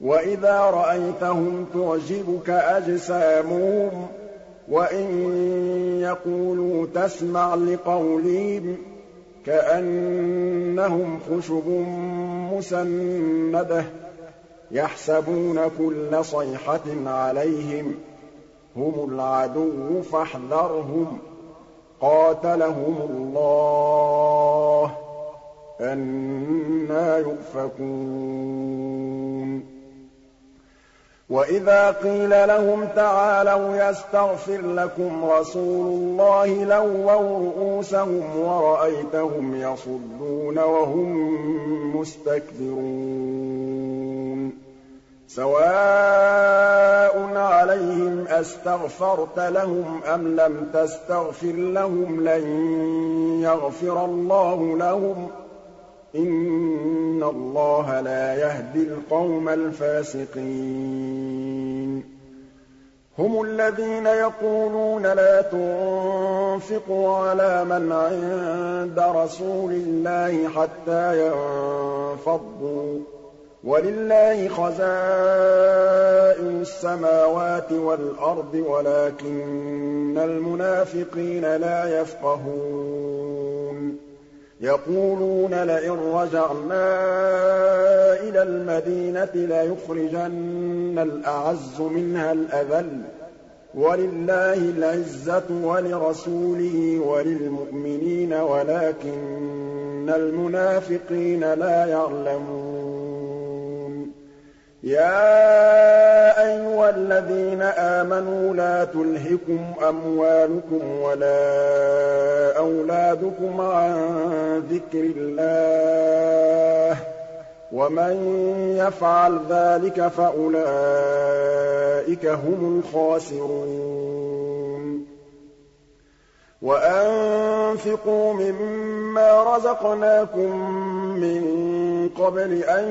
وَإِذَا رَأَيْتَهُمْ تُعْجِبُكَ أَجْسَامُهُمْ ۖ وَإِن يَقُولُوا تَسْمَعْ لِقَوْلِهِمْ ۖ كَأَنَّهُمْ خُشُبٌ مُّسَنَّدَةٌ ۖ يَحْسَبُونَ كُلَّ صَيْحَةٍ عَلَيْهِمْ ۚ هُمُ الْعَدُوُّ فَاحْذَرْهُمْ ۚ قَاتَلَهُمُ اللَّهُ ۖ أَنَّىٰ يُؤْفَكُونَ وَإِذَا قِيلَ لَهُمْ تَعَالَوْا يَسْتَغْفِرْ لَكُمْ رَسُولُ اللَّهِ لَوَّوْا رُءُوسَهُمْ وَرَأَيْتَهُمْ يَصُدُّونَ وَهُم مُّسْتَكْبِرُونَ سَوَاءٌ عَلَيْهِمْ أَسْتَغْفَرْتَ لَهُمْ أَمْ لَمْ تَسْتَغْفِرْ لَهُمْ لَن يَغْفِرَ اللَّهُ لَهُمْ ۚ إِنَّ اللَّهَ لَا يَهْدِي الْقَوْمَ الْفَاسِقِينَ هُمُ الَّذِينَ يَقُولُونَ لَا تُنفِقُوا عَلَىٰ مَنْ عِندَ رَسُولِ اللَّهِ حَتَّىٰ يَنفَضُّوا ۗ وَلِلَّهِ خَزَائِنُ السَّمَاوَاتِ وَالْأَرْضِ وَلَٰكِنَّ الْمُنَافِقِينَ لَا يَفْقَهُونَ يَقُولُونَ لَئِن رَّجَعْنَا إِلَى الْمَدِينَةِ لَيُخْرِجَنَّ الْأَعَزُّ مِنْهَا الْأَذَلَّ ۚ وَلِلَّهِ الْعِزَّةُ وَلِرَسُولِهِ وَلِلْمُؤْمِنِينَ وَلَٰكِنَّ الْمُنَافِقِينَ لَا يَعْلَمُونَ. أَيُّهَا الَّذِينَ آمَنُوا لَا تُلْهِكُمْ أَمْوَالُكُمْ وَلَا أَوْلَادُكُمْ عَن ذِكْرِ اللَّهِ ۚ وَمَن يَفْعَلْ ذَٰلِكَ فَأُولَٰئِكَ هُمُ الْخَاسِرُونَ. وَأَنفِقُوا مِمَّا رَزَقْنَاكُم مِّن قَبْلِ أَن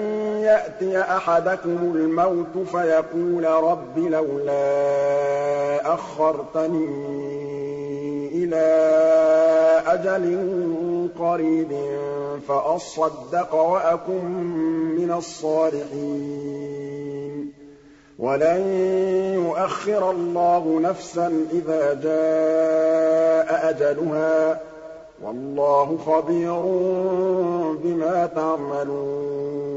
يَأْتِيَ أَحَدَكُمُ الْمَوْتُ فَيَقُولَ رَبِّ لَوْلَا أَخَّرْتَنِي إِلَىٰ أَجَلٍ قَرِيبٍ فَأَصَّدَّقَ وَأَكُن مِّنَ الصَّالِحِينَ. وَلَن يُؤَخِّرَ اللَّهُ نَفْسًا إِذَا جَاءَ أَجَلُهَا ۚ. وَاللَّهُ خَبِيرٌ بِمَا تَعْمَلُونَ.